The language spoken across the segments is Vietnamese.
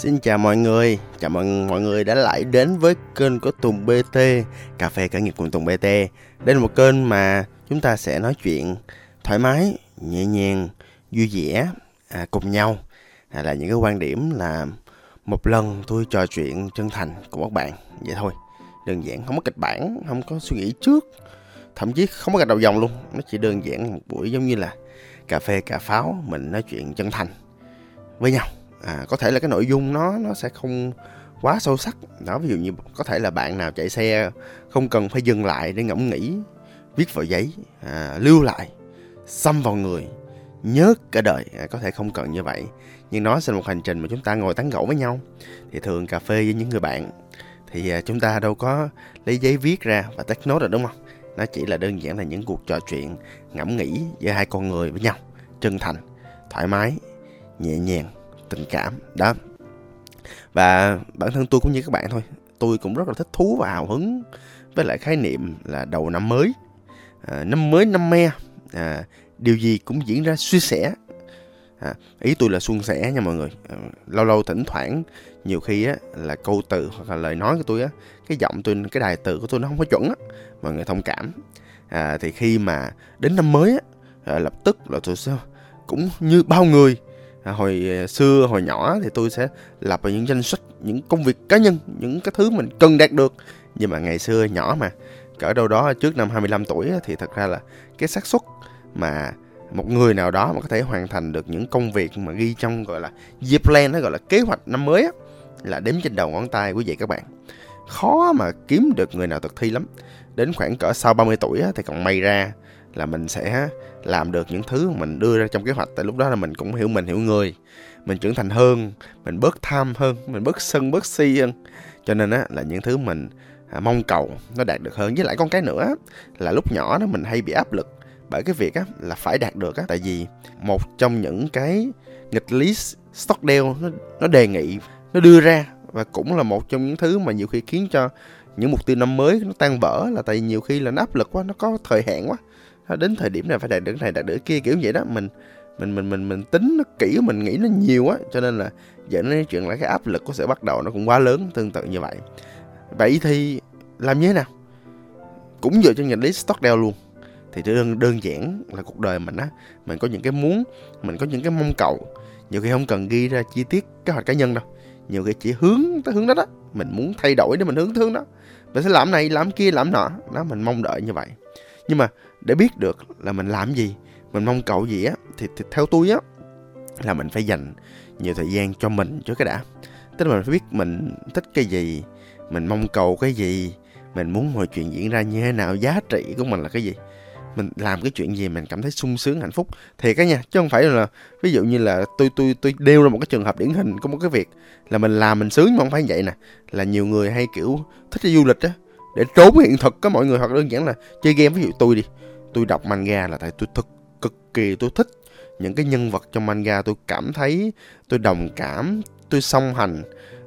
Xin chào mọi người, chào mừng mọi người đã lại đến với kênh của Tùng BT, cà phê khởi nghiệp cùng Tùng BT. Đây là một kênh mà chúng ta sẽ nói chuyện thoải mái, nhẹ nhàng, vui vẻ à, cùng nhau. À, là những cái quan điểm là một lần tôi trò chuyện chân thành cùng các bạn, vậy thôi. Đơn giản, không có kịch bản, không có suy nghĩ trước, thậm chí không có gạch đầu dòng luôn. Nó chỉ đơn giản một buổi giống như là cà phê cà pháo, mình nói chuyện chân thành với nhau à, có thể là cái nội dung nó nó sẽ không quá sâu sắc. Đó ví dụ như có thể là bạn nào chạy xe không cần phải dừng lại để ngẫm nghĩ viết vào giấy à, lưu lại xăm vào người nhớ cả đời. À, có thể không cần như vậy nhưng nó sẽ là một hành trình mà chúng ta ngồi tán gẫu với nhau. Thì thường cà phê với những người bạn thì à, chúng ta đâu có lấy giấy viết ra và take note rồi đúng không? Nó chỉ là đơn giản là những cuộc trò chuyện ngẫm nghĩ giữa hai con người với nhau chân thành thoải mái nhẹ nhàng tình cảm đó. Và bản thân tôi cũng như các bạn thôi tôi cũng rất là thích thú và hào hứng với lại khái niệm là đầu năm mới. À, năm mới năm me à, điều gì cũng diễn ra suy sẻ. À, ý tôi là suôn sẻ nha mọi người. À, lâu lâu thỉnh thoảng nhiều khi á là câu từ hoặc là lời nói của tôi á cái giọng tôi cái đài từ của tôi nó không có chuẩn á mọi người thông cảm. À, thì khi mà đến năm mới á à, lập tức là tôi sẽ cũng như bao người À, hồi ờ, xưa hồi nhỏ thì tôi sẽ lập vào những danh sách những công việc cá nhân những cái thứ mình cần đạt được. Nhưng mà ngày xưa nhỏ mà cỡ đâu đó trước năm 25 tuổi thì thật ra là cái xác suất mà một người nào đó mà có thể hoàn thành được những công việc mà ghi trong gọi là year plan nó gọi là kế hoạch năm mới á, là đếm trên đầu ngón tay quý vị các bạn. Khó mà kiếm được người nào thực thi lắm. Đến khoảng cỡ sau 30 tuổi á, thì còn may ra là mình sẽ làm được những thứ mình đưa ra trong kế hoạch. Tại lúc đó là mình cũng hiểu mình hiểu người. Mình trưởng thành hơn mình bớt tham hơn mình bớt sân bớt si hơn. Cho nên á là những thứ mình à, mong cầu nó đạt được hơn. Với lại con cái nữa là lúc nhỏ đó mình hay bị áp lực bởi cái việc á là phải đạt được á. Tại vì một trong những cái nghịch lý Stockdale nó nó đề nghị nó đưa ra và cũng là một trong những thứ mà nhiều khi khiến cho những mục tiêu năm mới nó tan vỡ là tại vì nhiều khi là nó áp lực quá nó có thời hạn quá đến thời điểm này phải đạt được này, đạt được kia, kiểu vậy đó. Mình mình mình mình mình tính nó kỹ, mình nghĩ nó nhiều á, cho nên là dẫn đến chuyện là cái áp lực của sẽ bắt đầu nó cũng quá lớn, tương tự như vậy. Vậy thì làm như thế nào? Cũng dựa trên nghịch lý Stockdale luôn. Thì đơn đơn giản là cuộc đời mình á, mình có những cái muốn, mình có những cái mong cầu. Nhiều khi không cần ghi ra chi tiết kế hoạch cá nhân đâu. Nhiều khi chỉ hướng tới hướng đó đó. Mình muốn thay đổi để mình hướng tới hướng đó. Mình sẽ làm này, làm kia, làm nọ. Đó, mình mong đợi như vậy. Nhưng mà để biết được là mình làm gì mình mong cầu gì á thì, thì theo tôi á là mình phải dành nhiều thời gian cho mình trước cái đã. Tức là mình phải biết mình thích cái gì mình mong cầu cái gì mình muốn mọi chuyện diễn ra như thế nào giá trị của mình là cái gì. Mình làm cái chuyện gì mình cảm thấy sung sướng hạnh phúc. Thì cái nha chứ không phải là ví dụ như là tôi tôi tôi nêu ra một cái trường hợp điển hình có một cái việc là mình làm mình sướng nhưng mà không phải vậy nè là nhiều người hay kiểu thích đi du lịch á để trốn hiện thực có mọi người hoặc đơn giản là chơi game ví dụ tôi đi tôi đọc manga là tại tôi thực cực kỳ tôi thích. Những cái nhân vật trong manga tôi cảm thấy, tôi đồng cảm, tôi song hành,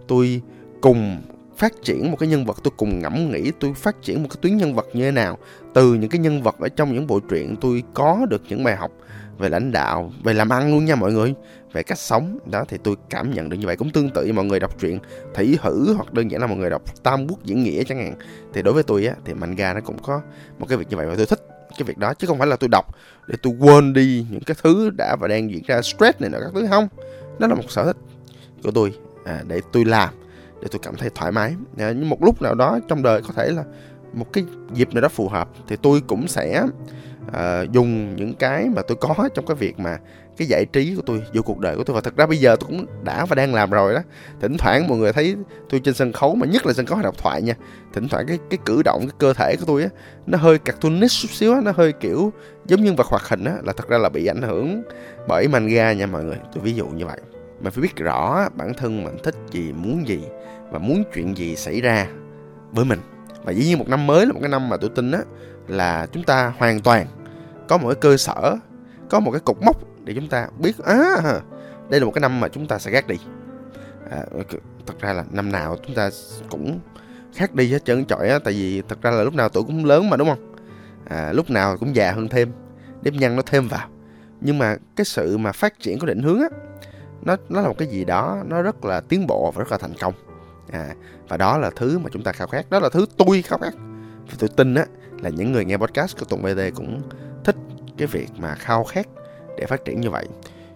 tôi cùng phát triển một cái nhân vật, tôi cùng ngẫm nghĩ, tôi phát triển một cái tuyến nhân vật như thế nào. Từ những cái nhân vật ở trong những bộ truyện tôi có được những bài học về lãnh đạo, về làm ăn luôn nha mọi người. Về cách sống, đó thì tôi cảm nhận được như vậy. Cũng tương tự như mọi người đọc truyện thủy hử hoặc đơn giản là mọi người đọc tam quốc diễn nghĩa chẳng hạn. Thì đối với tôi á, thì manga nó cũng có một cái việc như vậy và tôi thích cái việc đó chứ không phải là tôi đọc để tôi quên đi những cái thứ đã và đang diễn ra stress này nọ các thứ không. Đó là một sở thích của tôi à, để tôi làm để tôi cảm thấy thoải mái. À, nhưng một lúc nào đó trong đời có thể là một cái dịp nào đó phù hợp thì tôi cũng sẽ uh, dùng những cái mà tôi có trong cái việc mà cái giải trí của tôi vô cuộc đời của tôi. Và thật ra bây giờ tôi cũng đã và đang làm rồi đó. Thỉnh thoảng mọi người thấy tôi trên sân khấu mà nhất là sân khấu độc thoại nha thỉnh thoảng cái cái cử động cái cơ thể của tôi á nó hơi cartoonish chút xíu á nó hơi kiểu giống như vật hoạt hình á là thật ra là bị ảnh hưởng bởi manga nha mọi người. Tôi ví dụ như vậy. Mình phải biết rõ bản thân mình thích gì muốn gì và muốn chuyện gì xảy ra với mình và dĩ nhiên một năm mới là một cái năm mà tôi tin á là chúng ta hoàn toàn có một cái cơ sở có một cái cục mốc để chúng ta biết á à, đây là một cái năm mà chúng ta sẽ gác đi. À, thật ra là năm nào chúng ta cũng khác đi hết trơn trọi á tại vì thật ra là lúc nào tuổi cũng lớn mà đúng không? À, lúc nào cũng già hơn thêm nếp nhăn nó thêm vào. Nhưng mà cái sự mà phát triển của định hướng á nó nó là một cái gì đó nó rất là tiến bộ và rất là thành công à và đó là thứ mà chúng ta khao khát, đó là thứ tôi khao khát. Và tôi tin á, là những người nghe podcast của Tùng BT cũng thích cái việc mà khao khát để phát triển như vậy.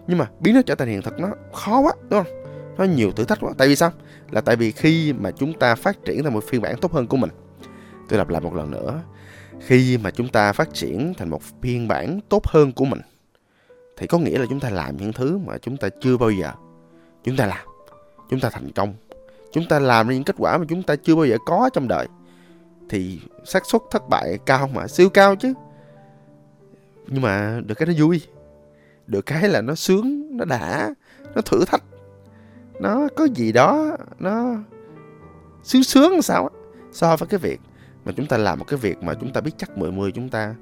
Nhưng mà biến nó trở thành hiện thực nó khó quá, đúng không? Nó nhiều thử thách quá. Tại vì sao? Là tại vì khi mà chúng ta phát triển thành một phiên bản tốt hơn của mình, tôi lặp lại một lần nữa, khi mà chúng ta phát triển thành một phiên bản tốt hơn của mình, thì có nghĩa là chúng ta làm những thứ mà chúng ta chưa bao giờ. Chúng ta làm, chúng ta thành công chúng ta làm ra những kết quả mà chúng ta chưa bao giờ có trong đời. Thì xác suất thất bại cao mà, siêu cao chứ. Nhưng mà được cái nó vui. Được cái là nó sướng, nó đã, nó thử thách. Nó có gì đó, nó sướng sướng sao á. So với cái việc mà chúng ta làm một cái việc mà chúng ta biết chắc 10 10 chúng ta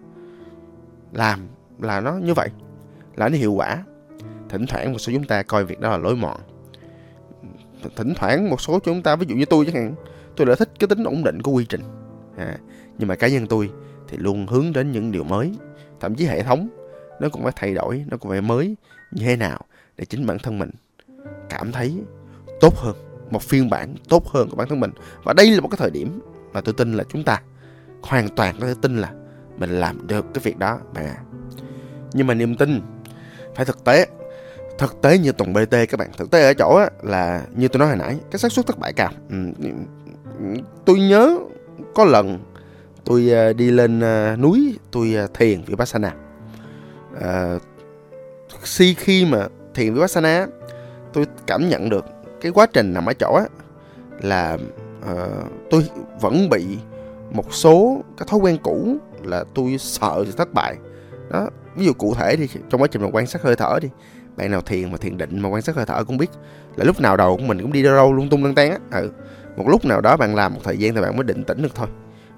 làm là nó như vậy, là nó hiệu quả. Thỉnh thoảng một số chúng ta coi việc đó là lối mòn thỉnh thoảng một số chúng ta ví dụ như tôi chẳng hạn tôi đã thích cái tính ổn định của quy trình. À, nhưng mà cá nhân tôi thì luôn hướng đến những điều mới. Thậm chí hệ thống nó cũng phải thay đổi nó cũng phải mới như thế nào để chính bản thân mình cảm thấy tốt hơn một phiên bản tốt hơn của bản thân mình. Và đây là một cái thời điểm mà tôi tin là chúng ta hoàn toàn có thể tin là mình làm được cái việc đó mà. Nhưng mà niềm tin phải thực tế thực tế như tuần bt các bạn. Thực tế ở chỗ á, là như tôi nói hồi nãy cái xác suất thất bại cao. Ừ, tôi nhớ có lần tôi à, đi lên à, núi tôi à, thiền vipassana. Uh, khi khi mà thiền vipassana tôi cảm nhận được cái quá trình nằm ở chỗ á là uh, tôi vẫn bị một số cái thói quen cũ là tôi sợ thất bại. Đó ví dụ cụ thể thì trong quá trình mà quan sát hơi thở đi bạn nào thiền mà thiền định mà quan sát hơi thở cũng biết. Là lúc nào đầu của mình cũng đi đâu lung tung lăng tan á. Ừ. một lúc nào đó bạn làm một thời gian thì bạn mới định tĩnh được thôi.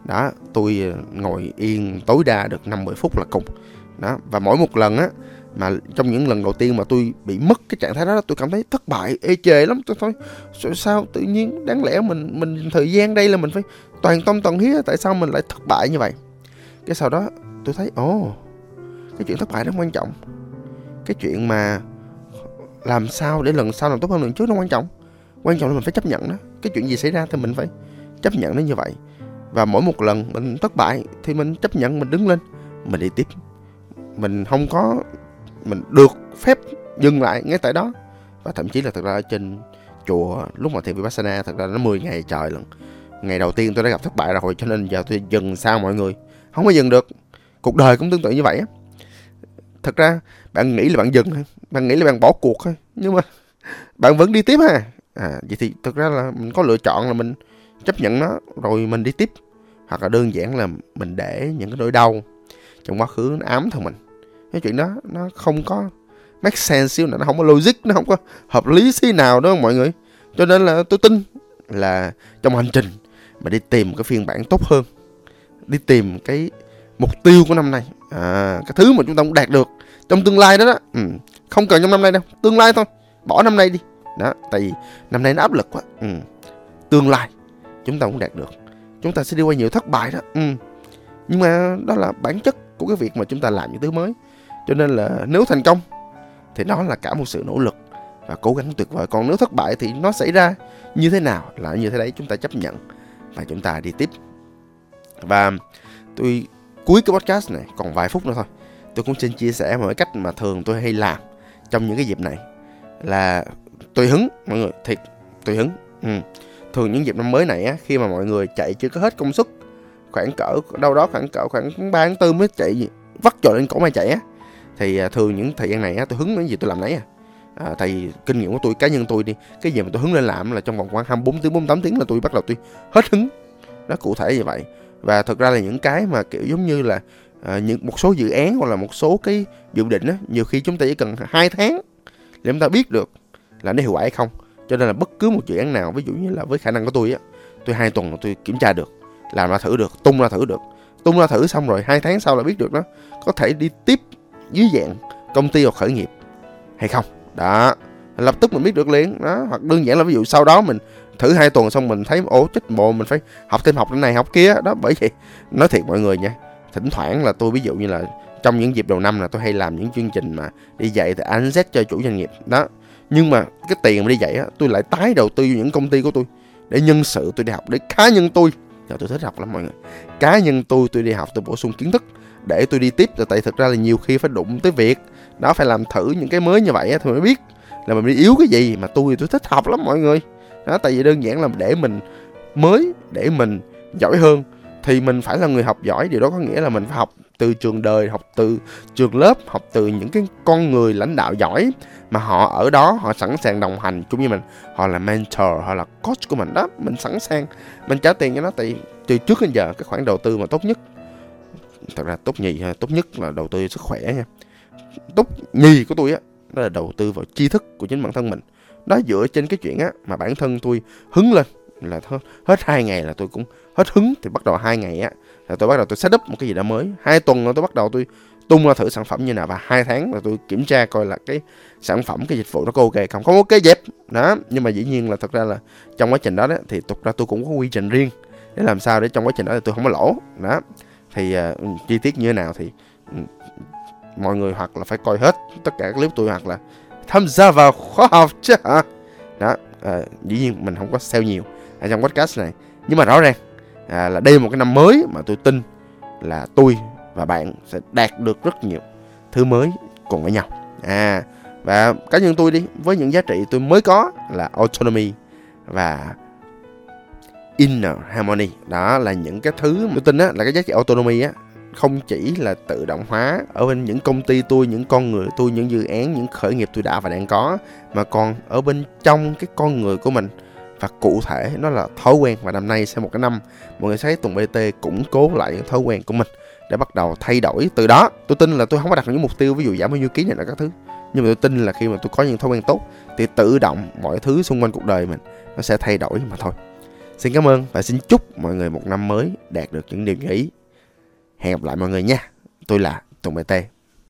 Đó tôi ờ, ngồi yên tối đa được 50 phút là cùng. Đó và mỗi một lần á mà trong những lần đầu tiên mà tôi bị mất cái trạng thái đó tôi cảm thấy thất bại ê chề lắm. Tôi thôi sao tự nhiên đáng lẽ mình mình thời gian đây là mình phải toàn tâm toàn huyết, tại sao mình lại thất bại như vậy? Cái sau đó tôi thấy ồ oh, cái chuyện thất bại rất quan trọng cái chuyện mà làm sao để lần sau làm tốt hơn lần trước nó quan trọng. Quan trọng là mình phải chấp nhận đó. Cái chuyện gì xảy ra thì mình phải chấp nhận nó như vậy. Và mỗi một lần mình thất bại thì mình chấp nhận mình đứng lên, mình đi tiếp. Mình không có, mình được phép dừng lại ngay tại đó. Và thậm chí là thật ra ở trên chùa, lúc mà thiền vipassana, thật ra nó 10 ngày trời lần ngày đầu tiên tôi đã gặp thất bại rồi, cho nên giờ tôi dừng sao mọi người. Không có dừng được. Cuộc đời cũng tương tự như vậy á thật ra, bạn nghĩ là bạn dừng bạn nghĩ là bạn bỏ cuộc thôi. Nhưng mà bạn vẫn đi tiếp ha. À vậy thì thực ra là mình có lựa chọn là mình chấp nhận nó, rồi mình đi tiếp. Hoặc là đơn giản là mình để những cái nỗi đau trong quá khứ nó ám thôi mình. Cái chuyện đó, nó không có make sense xíu nào, nó không có logic, nó không có hợp lý xí nào đó mọi người? Cho nên là tôi tin là trong hành trình mà đi tìm cái phiên bản tốt hơn, đi tìm cái mục tiêu của năm nay à, cái thứ mà chúng ta cũng đạt được trong tương lai đó đó ừ. không cần trong năm nay đâu tương lai thôi bỏ năm nay đi đó tại vì năm nay nó áp lực quá ừ. tương lai chúng ta cũng đạt được chúng ta sẽ đi qua nhiều thất bại đó ừ. nhưng mà đó là bản chất của cái việc mà chúng ta làm những thứ mới cho nên là nếu thành công thì nó là cả một sự nỗ lực và cố gắng tuyệt vời còn nếu thất bại thì nó xảy ra như thế nào là như thế đấy chúng ta chấp nhận và chúng ta đi tiếp và tôi cuối cái podcast này còn vài phút nữa thôi tôi cũng xin chia sẻ một cái cách mà thường tôi hay làm trong những cái dịp này là tùy hứng mọi người thiệt tùy hứng. Ừ. thường những dịp năm mới này á khi mà mọi người chạy chưa có hết công suất khoảng cỡ đâu đó khoảng cỡ khoảng ba tháng tư mới chạy vắt trò lên cổ mà chạy á thì à, thường những thời gian này á tôi hứng cái gì tôi làm nấy à. À, tại kinh nghiệm của tôi cá nhân tôi đi cái gì mà tôi hứng lên làm là trong vòng khoảng 24 tiếng 48 tiếng là tôi bắt đầu tôi hết hứng. Nó cụ thể như vậy và thực ra là những cái mà kiểu giống như là à, những một số dự án hoặc là một số cái dự định á nhiều khi chúng ta chỉ cần hai tháng để chúng ta biết được là nó hiệu quả hay không. Cho nên là bất cứ một dự án nào ví dụ như là với khả năng của tôi á tôi hai tuần là tôi kiểm tra được làm ra thử được tung ra thử được. Tung ra thử xong rồi hai tháng sau là biết được nó có thể đi tiếp dưới dạng công ty hoặc khởi nghiệp hay không. Đó lập tức mình biết được liền đó hoặc đơn giản là ví dụ sau đó mình thử hai tuần xong mình thấy ố chích bộ mình phải học thêm học cái này, học kia. Đó, bởi vì nói thiệt mọi người nha, thỉnh thoảng là tôi ví dụ như là trong những dịp đầu năm là tôi hay làm những chương trình mà đi dạy từ anh Z cho chủ doanh nghiệp. Đó, nhưng mà cái tiền mà đi dạy á, tôi lại tái đầu tư vào những công ty của tôi để nhân sự, tôi đi học để cá nhân tôi. Giờ tôi thích học lắm mọi người. Cá nhân tôi tôi đi học, tôi bổ sung kiến thức để tôi đi tiếp. Tại thực ra là nhiều khi phải đụng tới việc đó, phải làm thử những cái mới như vậy á thì mới biết là mình đi yếu cái gì. Mà tôi tôi thích học lắm mọi người đó, tại vì đơn giản là để mình mới, để mình giỏi hơn, thì mình phải là người học giỏi. Điều đó có nghĩa là mình phải học từ trường đời, học từ trường lớp, học từ những cái con người lãnh đạo giỏi mà họ ở đó, họ sẵn sàng đồng hành chung với mình. Họ là mentor, họ là coach của mình. Đó, mình sẵn sàng, mình trả tiền cho nó. Tại từ trước đến giờ, cái khoản đầu tư mà tốt nhất, thật ra tốt nhì tốt nhất là đầu tư sức khỏe nha. Tốt nhì của tôi á, đó là đầu tư vào tri thức của chính bản thân mình đó dựa trên cái chuyện á mà bản thân tôi hứng lên là hết, hết hai ngày là tôi cũng hết hứng. Thì bắt đầu hai ngày á là tôi bắt đầu tôi set up một cái gì đó mới. Hai tuần là tôi bắt đầu tôi tung ra thử sản phẩm như nào và hai tháng là tôi kiểm tra coi là cái sản phẩm cái dịch vụ nó có ok không. Không ok dẹp. Đó nhưng mà dĩ nhiên là thật ra là trong quá trình đó, đó thì thực ra tôi cũng có quy trình riêng để làm sao để trong quá trình đó thì tôi không có lỗ. Đó thì uh, chi tiết như thế nào thì uh, mọi người hoặc là phải coi hết tất cả các clip tôi hoặc là tham gia vào khóa học chứ hả? Đó à, dĩ nhiên mình không có sale nhiều ở trong podcast này. Nhưng mà rõ ràng à, là đây là một cái năm mới mà tôi tin là tôi và bạn sẽ đạt được rất nhiều thứ mới cùng với nhau. À và cá nhân tôi đi với những giá trị tôi mới có là autonomy và inner harmony. Đó là những cái thứ mà tôi tin á là cái giá trị autonomy á không chỉ là tự động hóa ở bên những công ty tôi, những con người tôi, những dự án, những khởi nghiệp tôi đã và đang có, mà còn ở bên trong cái con người của mình. Và cụ thể nó là thói quen và năm nay sẽ một cái năm, mọi người thấy tuần BT củng cố lại những thói quen của mình để bắt đầu thay đổi từ đó. Tôi tin là tôi không có đặt những mục tiêu, ví dụ giảm bao nhiêu ký này là các thứ. Nhưng mà tôi tin là khi mà tôi có những thói quen tốt thì tự động mọi thứ xung quanh cuộc đời mình nó sẽ thay đổi mà thôi. Xin cảm ơn và xin chúc mọi người một năm mới đạt được những điều ý hẹn gặp lại mọi người nha. Tôi là tùng bt